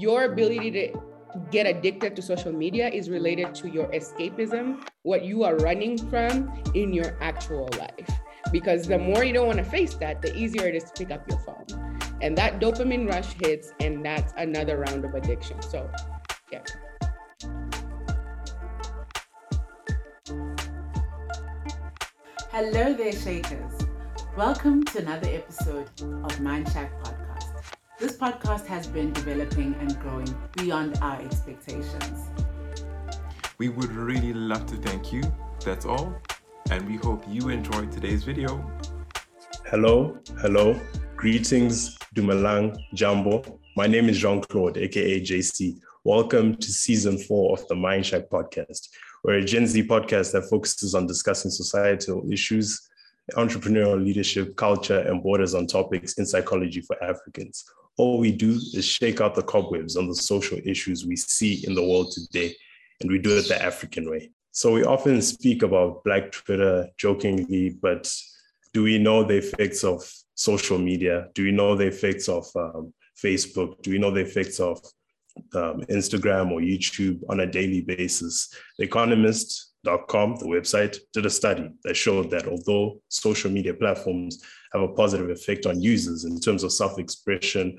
your ability to get addicted to social media is related to your escapism, what you are running from in your actual life. Because the more you don't want to face that, the easier it is to pick up your phone. And that dopamine rush hits, and that's another round of addiction. So, yeah. Hello there, Shakers. Welcome to another episode of Mind Shack Podcast. This podcast has been developing and growing beyond our expectations. We would really love to thank you. That's all. And we hope you enjoyed today's video. Hello, hello. Greetings, Dumelang, Jambo. My name is Jean Claude, aka JC. Welcome to season four of the Mind Shack podcast. We're a Gen Z podcast that focuses on discussing societal issues, entrepreneurial leadership, culture, and borders on topics in psychology for Africans. All we do is shake out the cobwebs on the social issues we see in the world today, and we do it the African way. So we often speak about Black Twitter jokingly, but do we know the effects of social media? Do we know the effects of um, Facebook? Do we know the effects of um, Instagram or YouTube on a daily basis? The Economist.com, the website, did a study that showed that although social media platforms have a positive effect on users in terms of self expression,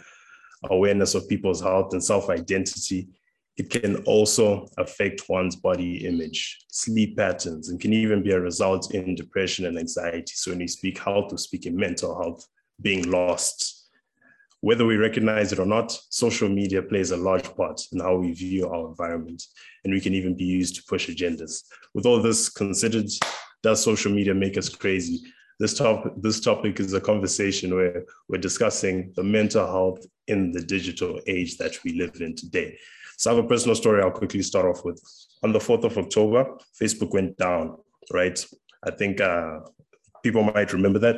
awareness of people's health, and self identity, it can also affect one's body image, sleep patterns, and can even be a result in depression and anxiety. So, when we speak health, we speak in mental health being lost. Whether we recognize it or not, social media plays a large part in how we view our environment, and we can even be used to push agendas. With all this considered, does social media make us crazy? This topic, this topic is a conversation where we're discussing the mental health in the digital age that we live in today. So I have a personal story I'll quickly start off with. On the 4th of October, Facebook went down, right? I think uh, people might remember that.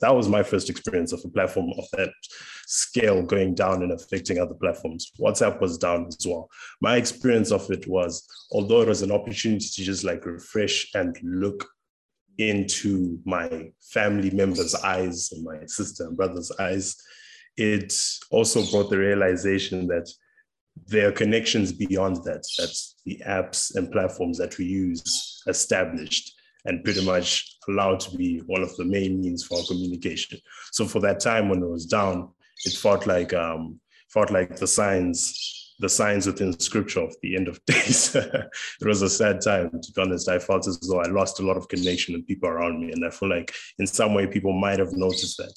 That was my first experience of a platform of that scale going down and affecting other platforms. WhatsApp was down as well. My experience of it was, although it was an opportunity to just like refresh and look into my family members' eyes and my sister and brother's eyes, it also brought the realization that there are connections beyond that. That's the apps and platforms that we use established and pretty much allowed to be one of the main means for communication. So for that time when it was down, it felt like um, felt like the signs the signs within scripture of the end of days. it was a sad time, to be honest. I felt as though I lost a lot of connection with people around me. And I feel like in some way people might have noticed that.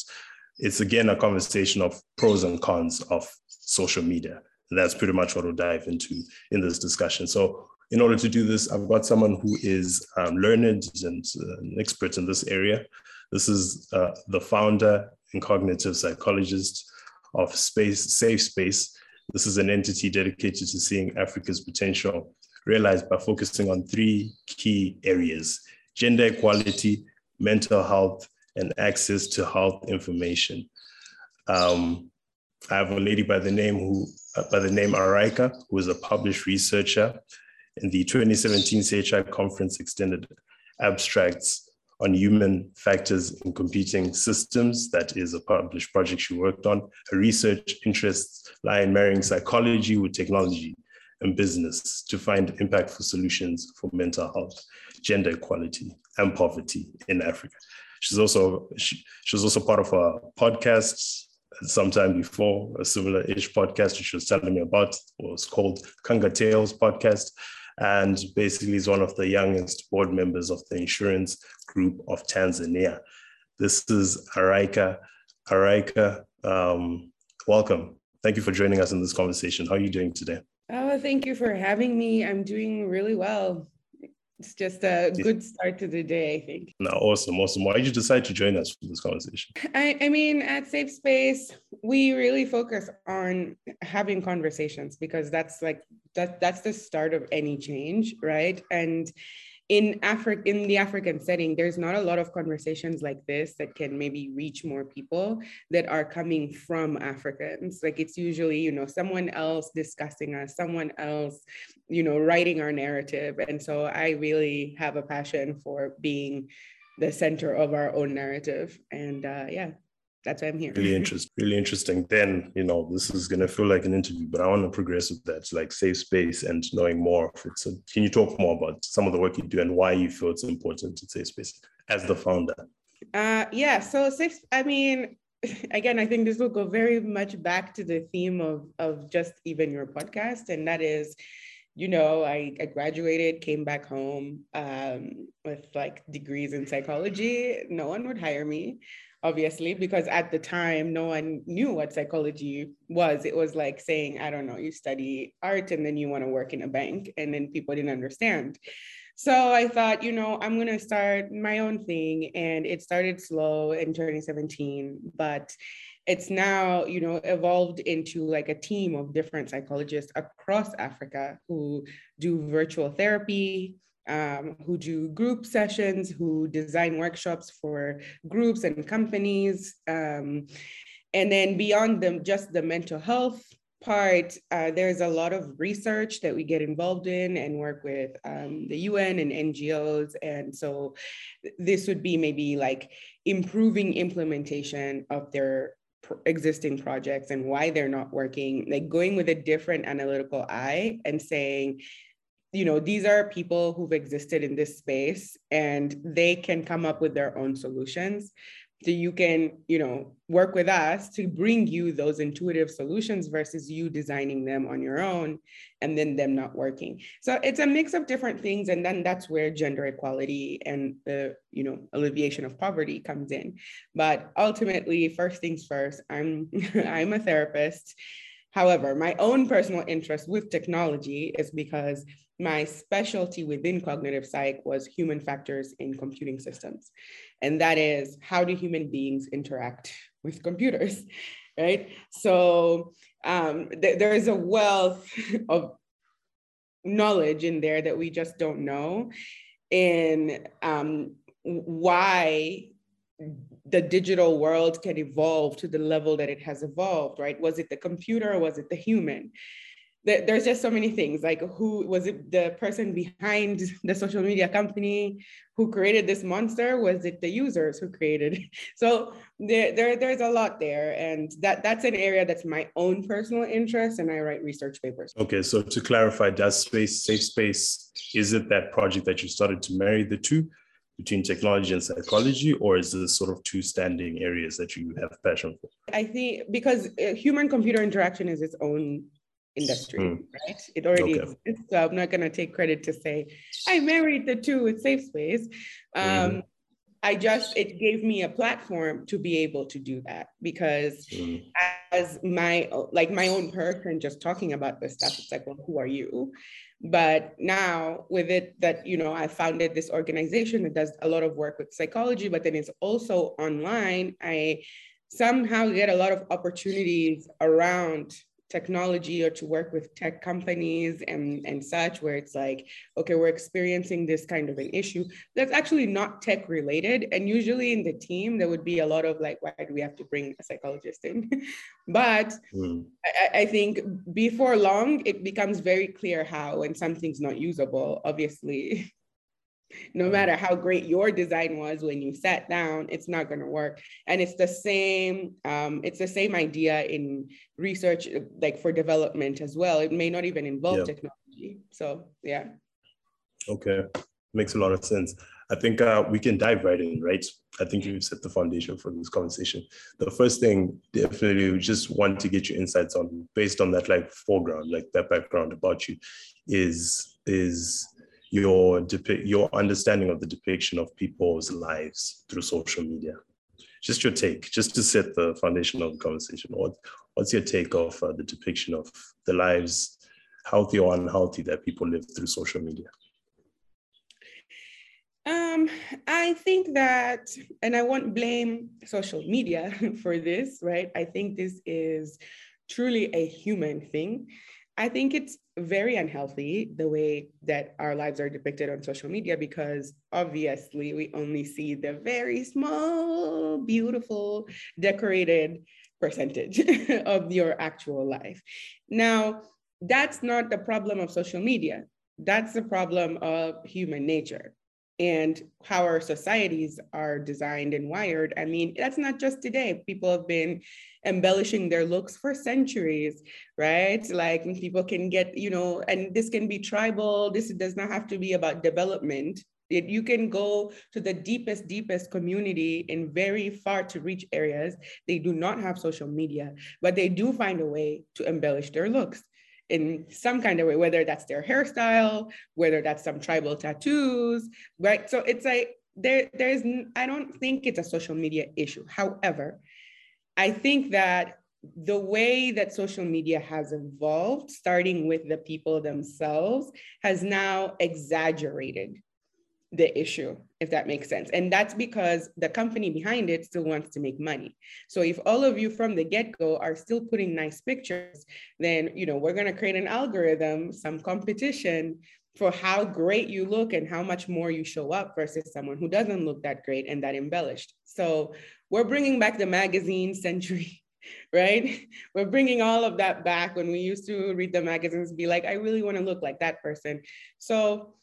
It's again a conversation of pros and cons of social media that's pretty much what we'll dive into in this discussion. So in order to do this, I've got someone who is um, learned and uh, an expert in this area. This is uh, the founder and cognitive psychologist of Space Safe Space. This is an entity dedicated to seeing Africa's potential realized by focusing on three key areas: gender equality, mental health, and access to health information. Um, I have a lady by the name who uh, by the name Araika, who is a published researcher in the 2017 CHI conference extended abstracts on human factors in computing systems. That is a published project she worked on. Her research interests lie in marrying psychology with technology and business to find impactful solutions for mental health, gender equality, and poverty in Africa. She's also she, she was also part of a podcast sometime before a similar ish podcast she was telling me about was called Kanga Tales podcast. And basically is one of the youngest board members of the insurance group of Tanzania. This is Araika. Araika, um, welcome. Thank you for joining us in this conversation. How are you doing today? Oh, thank you for having me. I'm doing really well it's just a good start to the day, I think. No, awesome, awesome. Why did you decide to join us for this conversation? I, I mean, at Safe Space, we really focus on having conversations because that's like that that's the start of any change, right? And in Africa, in the African setting, there's not a lot of conversations like this that can maybe reach more people that are coming from Africans. Like it's usually, you know, someone else discussing us, someone else, you know, writing our narrative. And so I really have a passion for being the center of our own narrative. And uh, yeah, that's why I'm here. Really interesting. Really interesting. Then, you know, this is going to feel like an interview, but I want to progress with that, like safe space and knowing more of it. So, can you talk more about some of the work you do and why you feel it's important to safe space as the founder? Uh, yeah. So, safe. I mean, again, I think this will go very much back to the theme of of just even your podcast, and that is you know, I, I graduated, came back home um, with like degrees in psychology. No one would hire me obviously, because at the time, no one knew what psychology was. It was like saying, I don't know, you study art and then you want to work in a bank, and then people didn't understand. So I thought, you know, I'm going to start my own thing. And it started slow in 2017, but it's now, you know, evolved into like a team of different psychologists across Africa who do virtual therapy, um, who do group sessions, who design workshops for groups and companies. Um, and then beyond them, just the mental health part, uh, there's a lot of research that we get involved in and work with um, the UN and NGOs. And so this would be maybe like improving implementation of their existing projects and why they're not working, like going with a different analytical eye and saying, you know, these are people who've existed in this space and they can come up with their own solutions. So you can, you know, work with us to bring you those intuitive solutions versus you designing them on your own and then them not working. So it's a mix of different things. And then that's where gender equality and the, you know, alleviation of poverty comes in. But ultimately, first things first, I'm I'm a therapist. However, my own personal interest with technology is because my specialty within cognitive psych was human factors in computing systems. And that is how do human beings interact with computers, right? So um, th- there is a wealth of knowledge in there that we just don't know. And um, why the digital world can evolve to the level that it has evolved, right? Was it the computer or was it the human? there's just so many things like who was it the person behind the social media company who created this monster was it the users who created so there, there there's a lot there and that that's an area that's my own personal interest and i write research papers okay so to clarify does space safe space is it that project that you started to marry the two between technology and psychology or is this sort of two standing areas that you have passion for i think because uh, human computer interaction is its own industry, mm. right? It already okay. exists. So I'm not going to take credit to say I married the two with Safe Space. Um, mm. I just, it gave me a platform to be able to do that because mm. as my, like my own person just talking about this stuff, it's like, well, who are you? But now with it that, you know, I founded this organization that does a lot of work with psychology, but then it's also online. I somehow get a lot of opportunities around technology or to work with tech companies and, and such, where it's like, okay, we're experiencing this kind of an issue that's actually not tech related. And usually in the team, there would be a lot of like, why do we have to bring a psychologist in? but mm. I, I think before long, it becomes very clear how when something's not usable, obviously no matter how great your design was when you sat down it's not going to work. And it's the same um, it's the same idea in research like for development as well. It may not even involve yeah. technology. So yeah. Okay. Makes a lot of sense. I think uh, we can dive right in right? I think you've set the foundation for this conversation. The first thing definitely we just want to get your insights on based on that like foreground like that background about you is is your your understanding of the depiction of people's lives through social media. Just your take, just to set the foundation of the conversation. What, what's your take of uh, the depiction of the lives, healthy or unhealthy, that people live through social media? Um, I think that, and I won't blame social media for this, right? I think this is truly a human thing. I think it's very unhealthy the way that our lives are depicted on social media because obviously we only see the very small, beautiful, decorated percentage of your actual life. Now, that's not the problem of social media. That's the problem of human nature. And how our societies are designed and wired. I mean, that's not just today. People have been embellishing their looks for centuries, right? Like people can get, you know, and this can be tribal. This does not have to be about development. It, you can go to the deepest, deepest community in very far to reach areas. They do not have social media, but they do find a way to embellish their looks in some kind of way, whether that's their hairstyle, whether that's some tribal tattoos, right? So it's like there, there's I don't think it's a social media issue. However, I think that the way that social media has evolved, starting with the people themselves, has now exaggerated the issue, if that makes sense. And that's because the company behind it still wants to make money. So if all of you from the get-go are still putting nice pictures, then you know we're going to create an algorithm, some competition for how great you look and how much more you show up versus someone who doesn't look that great and that embellished. So we're bringing back the magazine century right? We're bringing all of that back when we used to read the magazines, be like, I really want to look like that person. So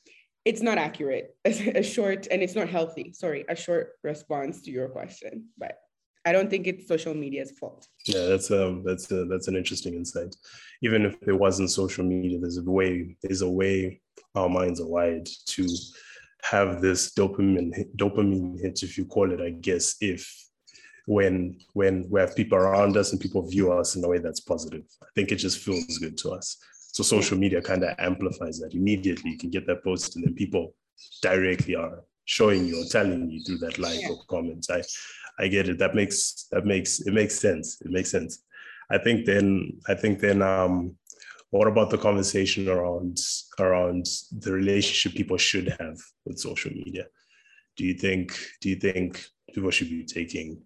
it's not accurate, a short, and it's not healthy. Sorry, a short response to your question, but I don't think it's social media's fault. Yeah, that's um that's a, that's an interesting insight. Even if it wasn't social media, there's a way there's a way our minds are wired to have this dopamine dopamine hit, if you call it, I guess, if when when we have people around us and people view us in a way that's positive. I think it just feels good to us. So social media kind of amplifies that immediately. You can get that post, and then people directly are showing you or telling you through that like yeah. or comments. I I get it. That makes that makes it makes sense. It makes sense. I think then I think then um what about the conversation around around the relationship people should have with social media? Do you think do you think people should be taking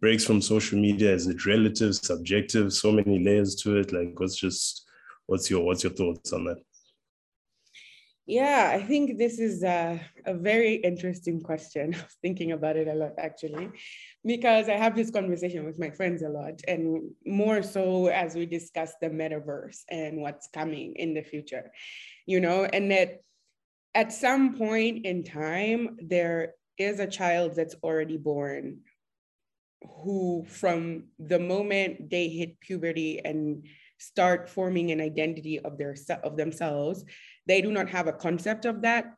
breaks from social media? Is it relative, subjective, so many layers to it? Like what's just What's your what's your thoughts on that? Yeah, I think this is a, a very interesting question. I was thinking about it a lot actually, because I have this conversation with my friends a lot, and more so as we discuss the metaverse and what's coming in the future, you know, and that at some point in time, there is a child that's already born who, from the moment they hit puberty and start forming an identity of their of themselves. They do not have a concept of that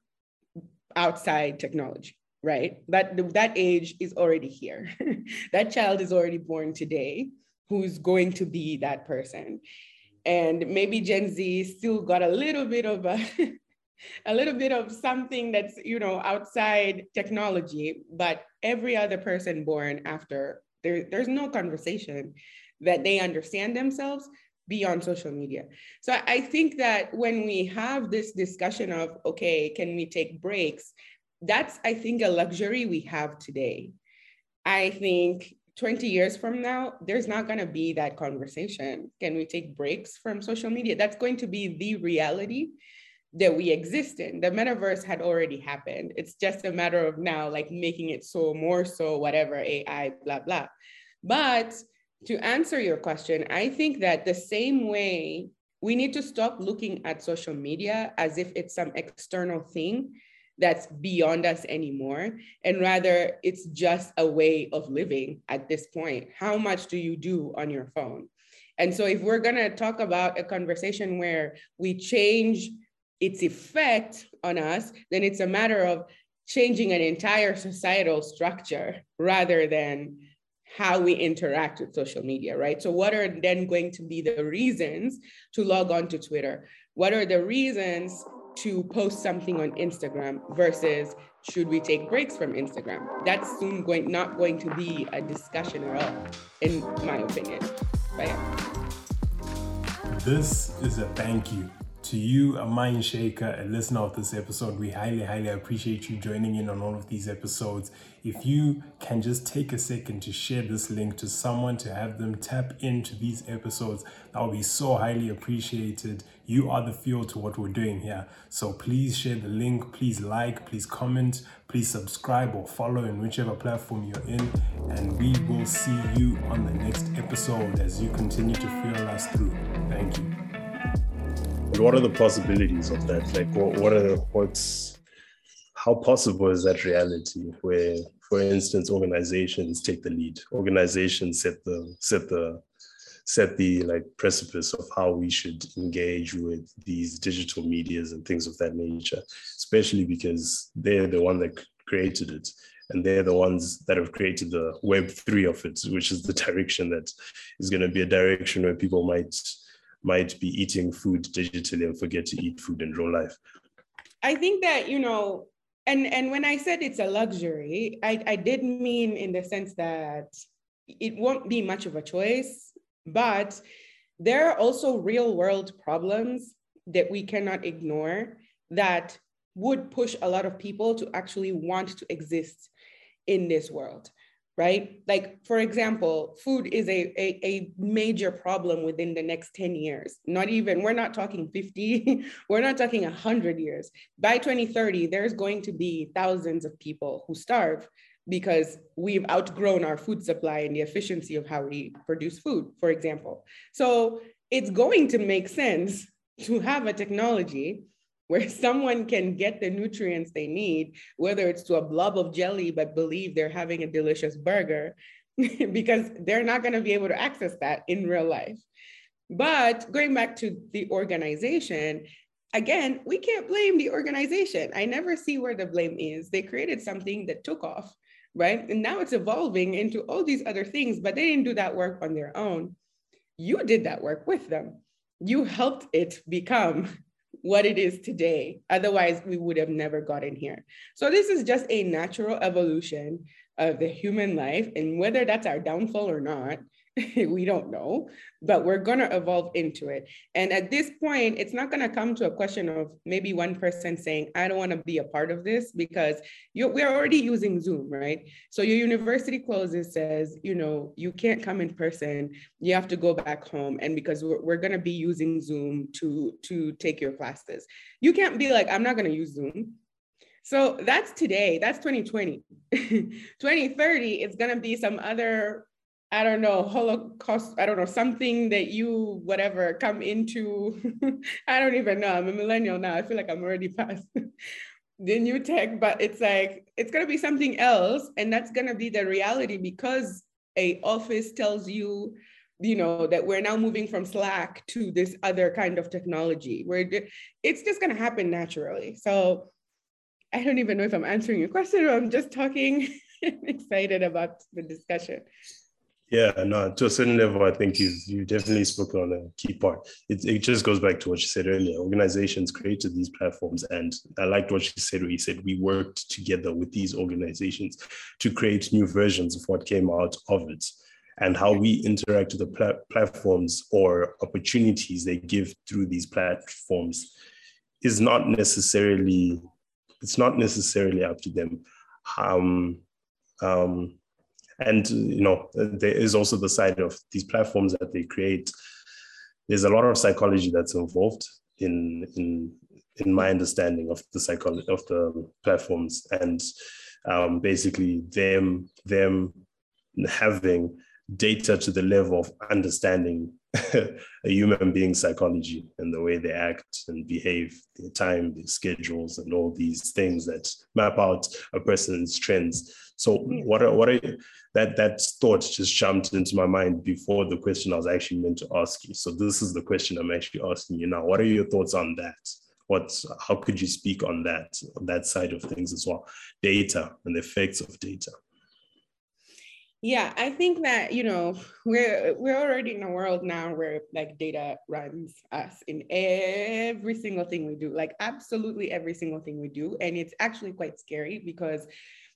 outside technology right? That that age is already here. That child is already born today who's going to be that person. And maybe gen z still got a little bit of a a little bit of something that's you know outside technology but every other person born after there, there's no conversation that they understand themselves beyond social media. So I think that when we have this discussion of, okay, can we take breaks? That's, I think, a luxury we have today. I think 20 years from now, there's not going to be that conversation. Can we take breaks from social media? That's going to be the reality that we exist in. The metaverse had already happened. It's just a matter of now, like making it so more so, whatever, AI, blah, blah. But to answer your question, I think that the same way we need to stop looking at social media as if it's some external thing that's beyond us anymore. And rather, it's just a way of living at this point. How much do you do on your phone? And so, if we're going to talk about a conversation where we change its effect on us, then it's a matter of changing an entire societal structure rather than how we interact with social media, right? So, what are then going to be the reasons to log on to Twitter? What are the reasons to post something on Instagram versus should we take breaks from Instagram? That's soon going not going to be a discussion at all, in my opinion. But yeah. This is a thank you to you, a mind shaker, a listener of this episode. We highly, highly appreciate you joining in on all of these episodes. If you can just take a second to share this link to someone to have them tap into these episodes, that would be so highly appreciated. You are the fuel to what we're doing here. So please share the link, please like, please comment, please subscribe or follow in whichever platform you're in. And we will see you on the next episode as you continue to fuel us through. Thank you. What are the possibilities of that? Like, what, what are the, what's, how possible is that reality where, for instance, organizations take the lead, organizations set the set the set the like precipice of how we should engage with these digital medias and things of that nature, especially because they're the one that created it and they're the ones that have created the web three of it which is the direction that is going to be a direction where people might might be eating food digitally and forget to eat food in real life. I think that you know and and when i said it's a luxury i i did mean in the sense that it won't be much of a choice but there are also real world problems that we cannot ignore that would push a lot of people to actually want to exist in this world right? Like for example food is a, a, a, major problem within the next 10 years. Not even we're not talking 50 we're not talking 100 years. By 2030 there's going to be thousands of people who starve because we've outgrown our food supply and the efficiency of how we produce food for example. So it's going to make sense to have a technology where someone can get the nutrients they need, whether it's to a blob of jelly, but believe they're having a delicious burger, because they're not going to be able to access that in real life. But going back to the organization, again, we can't blame the organization. I never see where the blame is. They created something that took off, right? And now it's evolving into all these other things, but they didn't do that work on their own. You did that work with them. You helped it become what it is today. Otherwise, we would have never gotten here. So this is just a natural evolution of the human life. And whether that's our downfall or not, we don't know, but we're going to evolve into it. And at this point, it's not going to come to a question of maybe one person saying, I don't want to be a part of this because we're already using Zoom, right? So your university closes, says, you know, you can't come in person, you have to go back home. And because we're, we're going to be using Zoom to, to take your classes, you can't be like, I'm not going to use Zoom. So that's today, that's 2020. 2030, it's going to be some other I don't know, Holocaust, I don't know, something that you, whatever, come into, I don't even know. I'm a millennial now. I feel like I'm already past the new tech, but it's like, it's going to be something else. And that's going to be the reality because a office tells you, you know, that we're now moving from Slack to this other kind of technology where it's just going to happen naturally. So I don't even know if I'm answering your question or I'm just talking excited about the discussion. Yeah, no, to a certain level, I think you've you definitely spoken on a key part. It, it just goes back to what you said earlier. Organizations created these platforms, and I liked what you said. Where you said we worked together with these organizations to create new versions of what came out of it, and how we interact with the pla- platforms or opportunities they give through these platforms is not necessarily it's not necessarily up to them. Um, um, and you know there is also the side of these platforms that they create. There's a lot of psychology that's involved in in in my understanding of the psychology of the platforms and um, basically them them having data to the level of understanding a human being psychology and the way they act and behave, their time, their schedules, and all these things that map out a person's trends. So, hmm. what are what are that that thought just jumped into my mind before the question I was actually meant to ask you. So, this is the question I'm actually asking you now. What are your thoughts on that? What how could you speak on that on that side of things as well? Data and the effects of data. Yeah, I think that you know we're we're already in a world now where like data runs us in every single thing we do, like absolutely every single thing we do, and it's actually quite scary because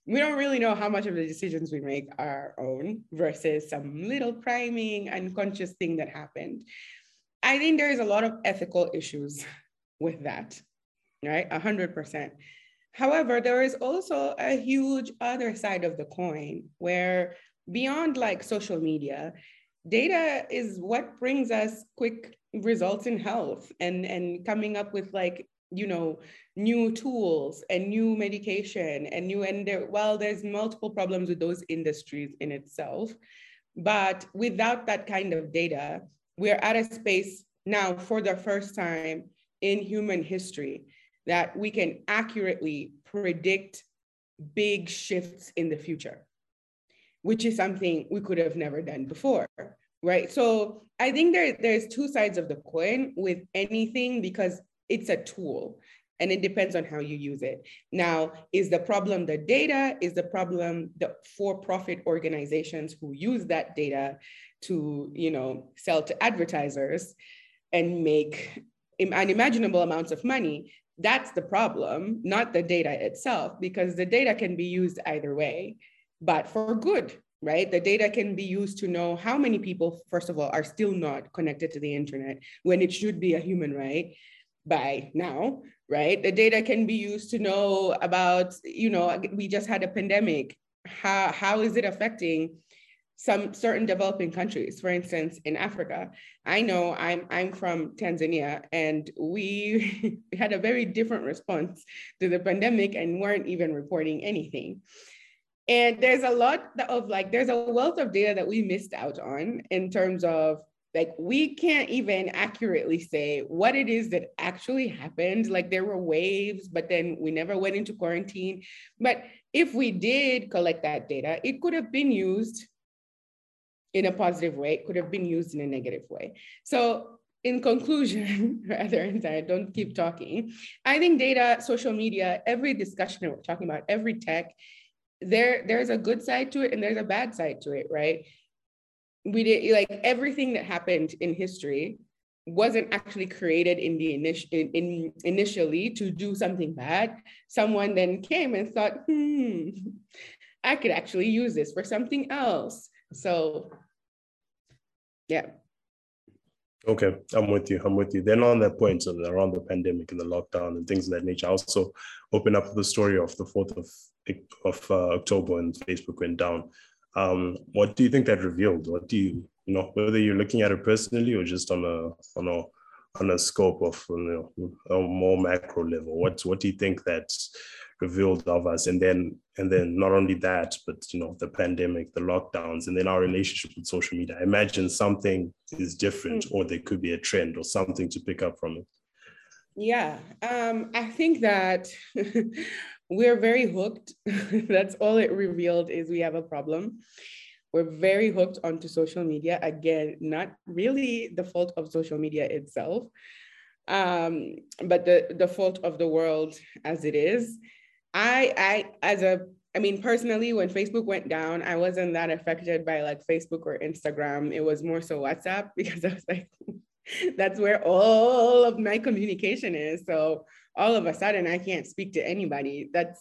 we don't really know how much of the decisions we make are our own versus some little priming unconscious thing that happened. I think there is a lot of ethical issues with that, right? A hundred percent. However, there is also a huge other side of the coin where beyond like social media, data is what brings us quick results in health and, and coming up with like, you know, new tools and new medication and new, and there, well, there's multiple problems with those industries in itself. But without that kind of data, we're at a space now for the first time in human history that we can accurately predict big shifts in the future, which is something we could have never done before, right? So I think there, there's two sides of the coin with anything because it's a tool and it depends on how you use it. Now, is the problem the data? Is the problem the for-profit organizations who use that data to, you know, sell to advertisers and make unimaginable amounts of money? That's the problem, not the data itself, because the data can be used either way, but for good, right? The data can be used to know how many people, first of all, are still not connected to the internet when it should be a human right by now, right? The data can be used to know about, you know, we just had a pandemic. How, how is it affecting some certain developing countries, for instance, in Africa. I know I'm I'm from Tanzania, and we had a very different response to the pandemic and weren't even reporting anything. And there's a lot of like, there's a wealth of data that we missed out on in terms of like we can't even accurately say what it is that actually happened like there were waves but then we never went into quarantine but if we did collect that data it could have been used in a positive way, it could have been used in a negative way. So in conclusion, rather, than I don't keep talking, I think data, social media, every discussion that we're talking about, every tech, there, there's a good side to it and there's a bad side to it, right? We did like everything that happened in history wasn't actually created in the initial in, in, initially to do something bad. Someone then came and thought, hmm, I could actually use this for something else. So yeah. Okay, I'm with you. I'm with you. Then on that point around the pandemic and the lockdown and things of that nature, I also open up the story of the 4th of, of uh, October when Facebook went down. Um, what do you think that revealed? What do you, you know, whether you're looking at it personally or just on a, on a, on a scope of, you know, a more macro level? What, what do you think that revealed of us. And then and then not only that but you know the pandemic the lockdowns and then our relationship with social media. Imagine something is different mm. or there could be a trend or something to pick up from it. Yeah um, i think that we're very hooked. That's all it revealed is we have a problem. We're very hooked onto social media. Again not really the fault of social media itself um, but the, the fault of the world as it is I I as a I mean personally when Facebook went down, I wasn't that affected by like Facebook or Instagram. It was more so WhatsApp because I was like that's where all of my communication is. So all of a sudden I can't speak to anybody. That's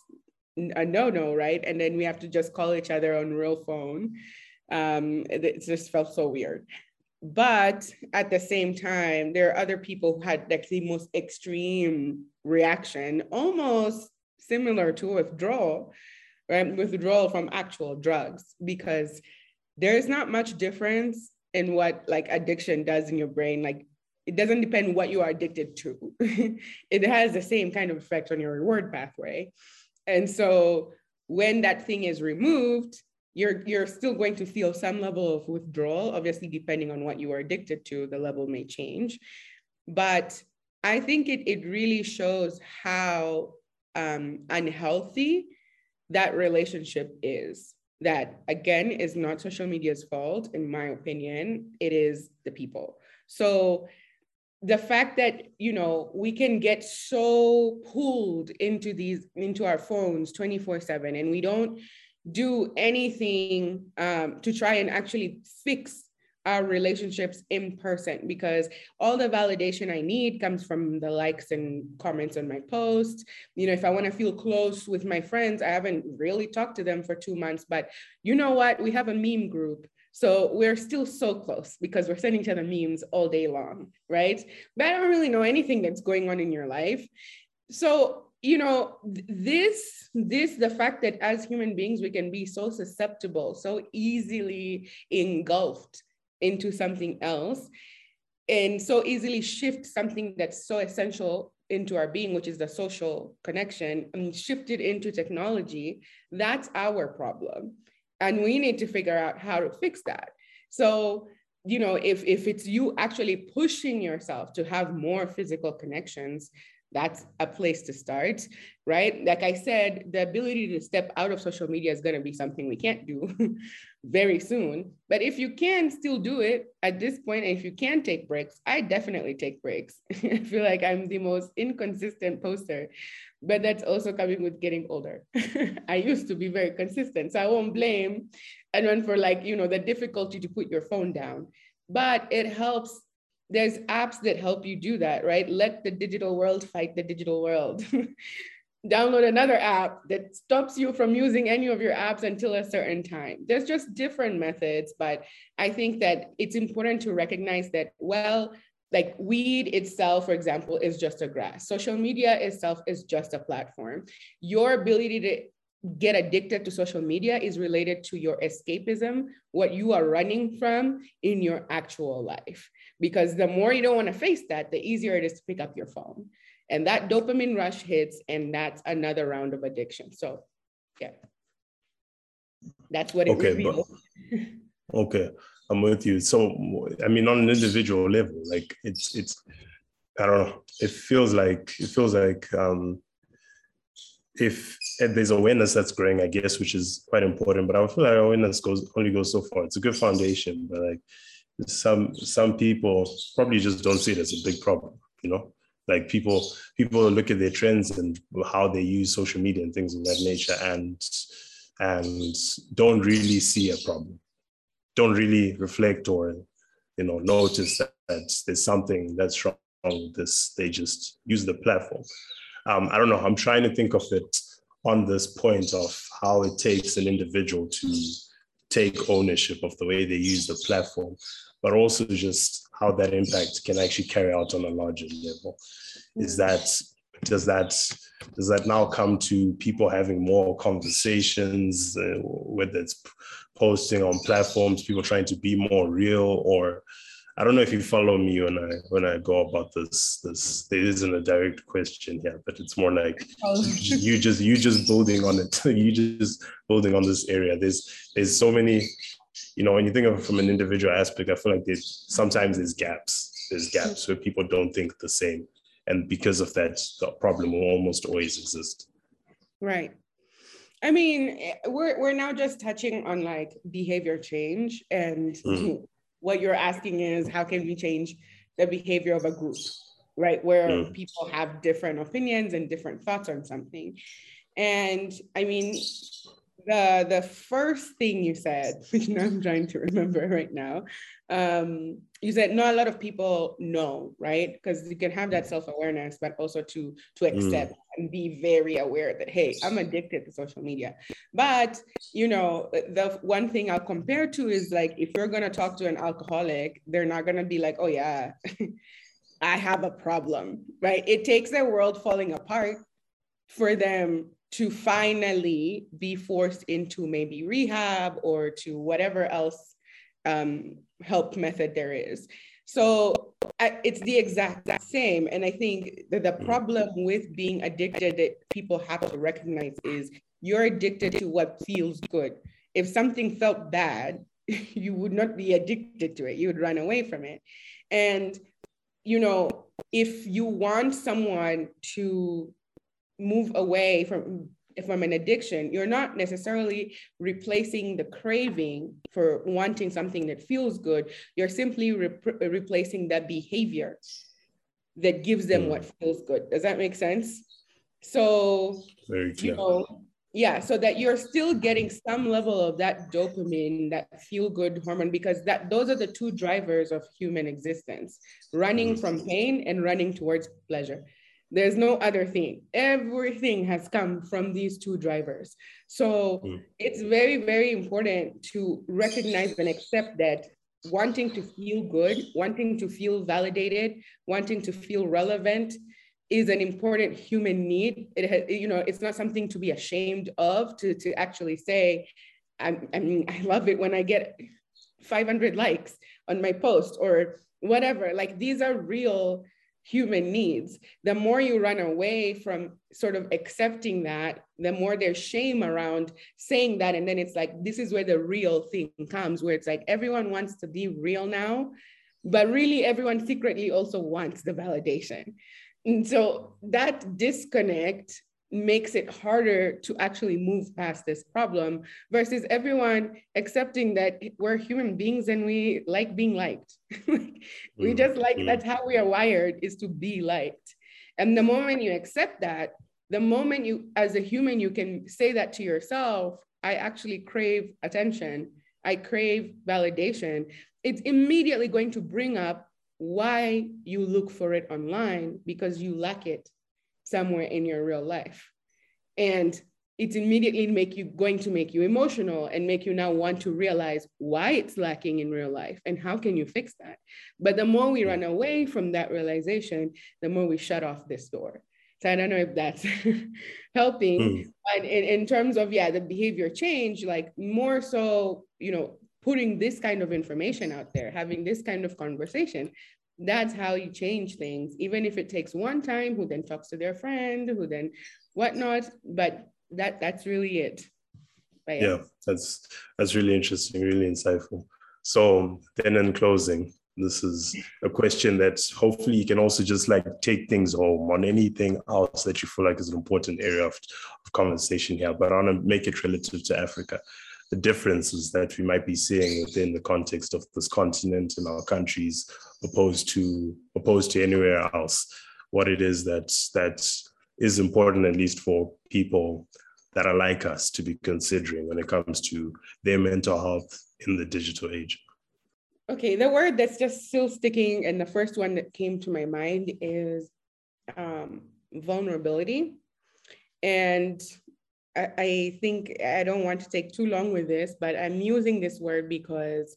a no-no, right? And then we have to just call each other on real phone. Um, it, it just felt so weird but at the same time there are other people who had like the most extreme reaction almost similar to withdrawal, right? Withdrawal from actual drugs, because there's not much difference in what like addiction does in your brain. Like it doesn't depend what you are addicted to. it has the same kind of effect on your reward pathway. And so when that thing is removed, you're you're still going to feel some level of withdrawal. Obviously, depending on what you are addicted to, the level may change. But I think it, it really shows how um, unhealthy that relationship is. That again is not social media's fault, in my opinion. It is the people. So the fact that you know we can get so pulled into these into our phones 24 7 and we don't do anything um, to try and actually fix our relationships in person because all the validation I need comes from the likes and comments on my posts. You know, if I want to feel close with my friends, I haven't really talked to them for two months, but you know what? We have a meme group. So we're still so close because we're sending each other memes all day long, right? But I don't really know anything that's going on in your life. So you know this this the fact that as human beings we can be so susceptible so easily engulfed into something else and so easily shift something that's so essential into our being, which is the social connection, and shift it into technology, that's our problem. And we need to figure out how to fix that. So, you know, if, if it's you actually pushing yourself to have more physical connections, that's a place to start, right? Like I said, the ability to step out of social media is going to be something we can't do very soon. But if you can still do it at this point, and if you can take breaks, I definitely take breaks. I feel like I'm the most inconsistent poster, but that's also coming with getting older. I used to be very consistent, so I won't blame anyone for like, you know, the difficulty to put your phone down. But it helps there's apps that help you do that, right? Let the digital world fight the digital world. Download another app that stops you from using any of your apps until a certain time. There's just different methods, but I think that it's important to recognize that, well, like weed itself, for example, is just a grass. Social media itself is just a platform. Your ability to get addicted to social media is related to your escapism, what you are running from in your actual life. Because the more you don't want to face that, the easier it is to pick up your phone. And that dopamine rush hits, and that's another round of addiction. So, yeah, that's what it okay. But, okay, I'm with you. So, I mean, on an individual level, like it's, it's, I don't know, it feels like, it feels like, um, if there's awareness that's growing, I guess, which is quite important. But I feel like awareness goes only goes so far. It's a good foundation, but like some some people probably just don't see it as a big problem. You know, like people people look at their trends and how they use social media and things of that nature, and and don't really see a problem. Don't really reflect or you know notice that, that there's something that's wrong with this. They just use the platform um, I don't know, I'm trying to think of it on this point of how it takes an individual to take ownership of the way they use the platform, but also just how that impact can actually carry out on a larger level. Is that does that does that now come to people having more conversations, uh, whether it's posting on platforms, people trying to be more real, or I don't know if you follow me when I when I go about this. This there isn't a direct question here, but it's more like oh. you just you just building on it. you just building on this area. There's there's so many, you know, when you think of it from an individual aspect, I feel like there's sometimes there's gaps. There's gaps where people don't think the same, and because of that, the problem will almost always exist. Right. I mean, we're we're now just touching on like behavior change and. Mm what you're asking is how can we change the behavior of a group, right? Where mm. people have different opinions and different thoughts on something. And I mean, the the first thing you said, which I'm trying to remember right now, um, you said not a lot of people know, right? Because you can have that self awareness, but also to to mm. accept mm. and be very aware that hey, I'm addicted to social media. But you know, the one thing I'll compare to is like if you're gonna talk to an alcoholic, they're not gonna be like, oh yeah. I have a problem, right? It takes their world falling apart for them to finally be forced into maybe rehab or to whatever else um, help method there is. So I, it's the exact same. And I think that the problem with being addicted that people have to recognize is you're addicted to what feels good. If something felt bad, you would not be addicted to it. You would run away from it. And, you know, if you want someone to move away from from an addiction, you're not necessarily replacing the craving for wanting something that feels good. You're simply re- replacing the behavior that gives them mm. what feels good. Does that make sense? So, you know, yeah, so that you're still getting some level of that dopamine, that feel good hormone, because that those are the two drivers of human existence running mm. from pain and running towards pleasure. There's no other thing. Everything has come from these two drivers. So mm. it's very, very important to recognize and accept that wanting to feel good, wanting to feel validated, wanting to feel relevant is an important human need. It has, you know, it's not something to be ashamed of to, to actually say, I, I mean, I love it when I get 500 likes on my post or whatever. Like these are real human needs. The more you run away from sort of accepting that, the more there's shame around saying that. And then it's like, this is where the real thing comes, where it's like everyone wants to be real now, but really everyone secretly also wants the validation. And so that disconnect makes it harder to actually move past this problem versus everyone accepting that we're human beings and we like being liked. we mm, just like that's how we are wired is to be liked. And the moment you accept that, the moment you as a human you can say that to yourself, I actually crave attention. I crave validation. It's immediately going to bring up why you look for it online because you lack it somewhere in your real life. And it's immediately make you going to make you emotional and make you now want to realize why it's lacking in real life and how can you fix that but the more we run away from that realization the more we shut off this door so i don't know if that's helping mm. but in, in terms of yeah the behavior change like more so you know putting this kind of information out there having this kind of conversation that's how you change things, even if it takes one time, who then talks to their friend, who then whatnot. But that that's really it. But yeah. yeah, that's that's really interesting, really insightful. So then in closing, this is a question that hopefully you can also just like take things home on anything else that you feel like is an important area of, of conversation here. But I want to make it relative to Africa the differences that we might be seeing within the context of this continent and our countries opposed to opposed to anywhere else. What it is that that is important at least for people that are like us to be considering when it comes to their mental health in the digital age. Okay the word that's just still sticking and the first one that came to my mind is um, vulnerability. And I, think I don't want to take too long with this, but I'm using this word because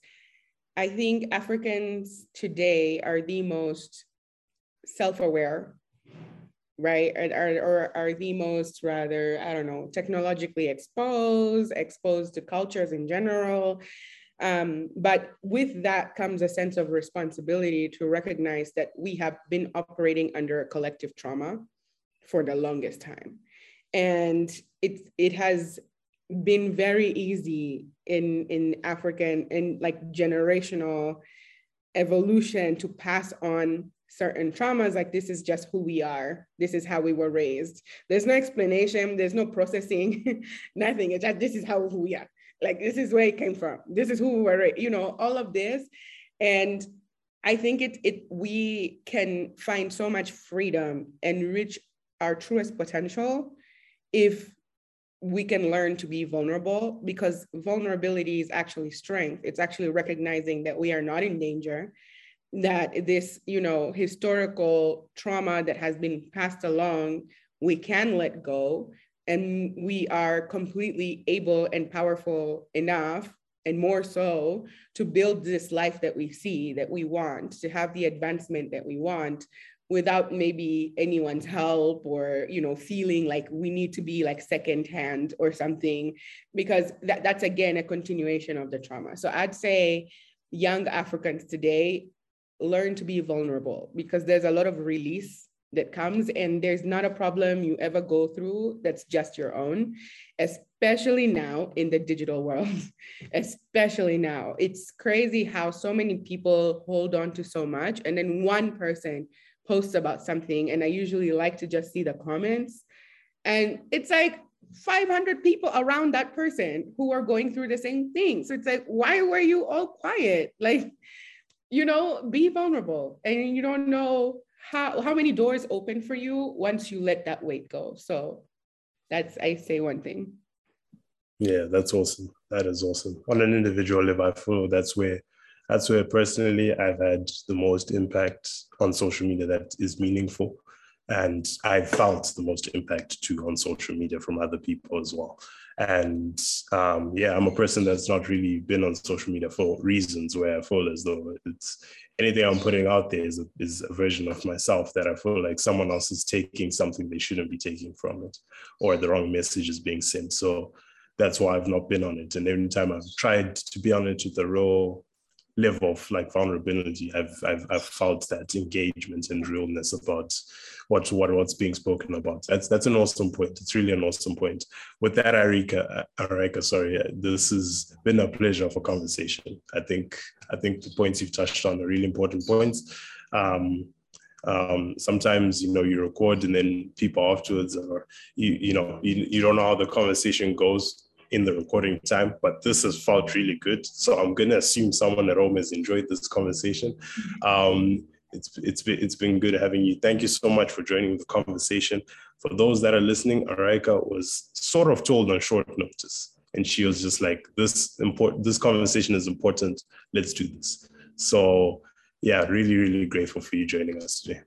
I think Africans today are the most self-aware, right? Or, or are the most rather, I don't know, technologically exposed, exposed to cultures in general. Um, but with that comes a sense of responsibility to recognize that we have been operating under a collective trauma for the longest time and it it has been very easy in in African and like generational evolution to pass on certain traumas like this is just who we are. This is how we were raised. There's no explanation. There's no processing. Nothing. It's just this is how we are. Like this is where it came from. This is who we were you know all of this. And i think it it we can find so much freedom and reach our truest potential if we can learn to be vulnerable because vulnerability is actually strength. It's actually recognizing that we are not in danger, that this, you know, historical trauma that has been passed along, we can let go and we are completely able and powerful enough and more so to build this life that we see that we want to have the advancement that we want without maybe anyone's help or you know feeling like we need to be like second hand or something because that, that's again a continuation of the trauma. So i'd say young africans today learn to be vulnerable because there's a lot of release that comes and there's not a problem you ever go through that's just your own especially now in the digital world especially now. It's crazy how so many people hold on to so much and then one person posts about something and I usually like to just see the comments. And it's like 500 people around that person who are going through the same thing. So it's like, why were you all quiet? Like, you know, be vulnerable. And you don't know how, how many doors open for you once you let that weight go. So that's, I say one thing. Yeah, that's awesome. That is awesome. On an individual level, I feel that's where that's where personally I've had the most impact on social media that is meaningful. And I've felt the most impact too on social media from other people as well. And um, yeah, I'm a person that's not really been on social media for reasons where I feel as though it's anything I'm putting out there is a, is a version of myself that I feel like someone else is taking something they shouldn't be taking from it, or the wrong message is being sent. So that's why I've not been on it. And every time I've tried to be on it with the raw level of like vulnerability, I've, I've, I've felt that engagement and realness about what, what what's being spoken about. That's that's an awesome point. It's really an awesome point. With that, Arika, Arika, sorry, this has been a pleasure for conversation. I think I think the points you've touched on are really important points. Um, Um, sometimes you know you record and then people afterwards are you you know you, you don't know how the conversation goes in the recording time, but this has felt really good. So I'm gonna assume someone at home has enjoyed this conversation. Um, it's it's been it's been good having you. Thank you so much for joining the conversation. For those that are listening, Araika was sort of told on short notice, and she was just like, "This important. This conversation is important. Let's do this." So yeah, really, really grateful for you joining us today.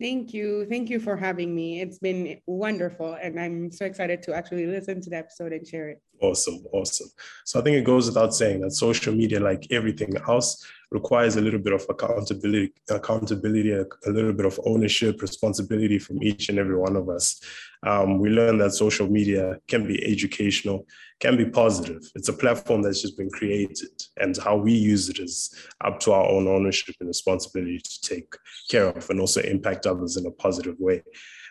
Thank you. Thank you for having me. It's been wonderful. And I'm so excited to actually listen to the episode and share it. Awesome. Awesome. So I think it goes without saying that social media, like everything else, requires a little bit of accountability, accountability, a, a little bit of ownership, responsibility from each and every one of us. Um, we learn that social media can be educational, can be positive. It's a platform that's just been created, and how we use it is up to our own ownership and responsibility to take care of and also impact others in a positive way.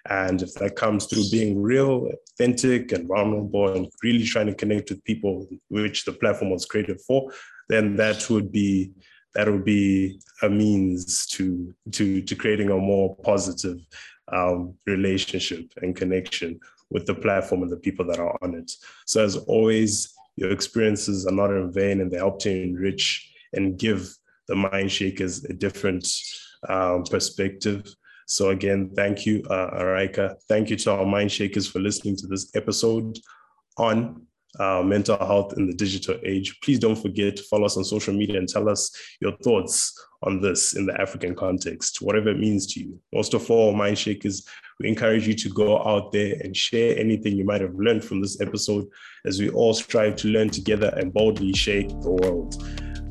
And if that comes through being real, authentic, and vulnerable, and really trying to connect with people, which the platform was created for, then that would be that would be a means to to to creating a more positive um, relationship and connection with the platform and the people that are on it. So as always, your experiences are not in vain, and they help to enrich and give the mind shakers a different um, perspective. So again, thank you, uh, Araika. Thank you to our mind shakers for listening to this episode on uh, mental health in the digital age. Please don't forget to follow us on social media and tell us your thoughts on this in the African context, whatever it means to you. Most of all, mind shakers, we encourage you to go out there and share anything you might have learned from this episode as we all strive to learn together and boldly shake the world.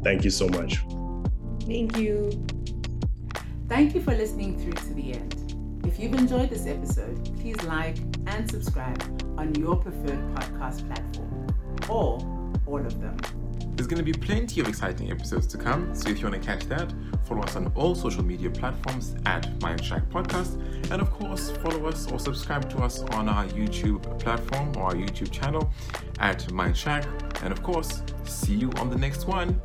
Thank you so much. Thank you. Thank you for listening through to the end. If you've enjoyed this episode, please like and subscribe on your preferred podcast platform or all of them. There's going to be plenty of exciting episodes to come, so if you want to catch that, follow us on all social media platforms at Mindshack Podcast, and of course, follow us or subscribe to us on our YouTube platform or our YouTube channel at Mindshack, and of course, see you on the next one.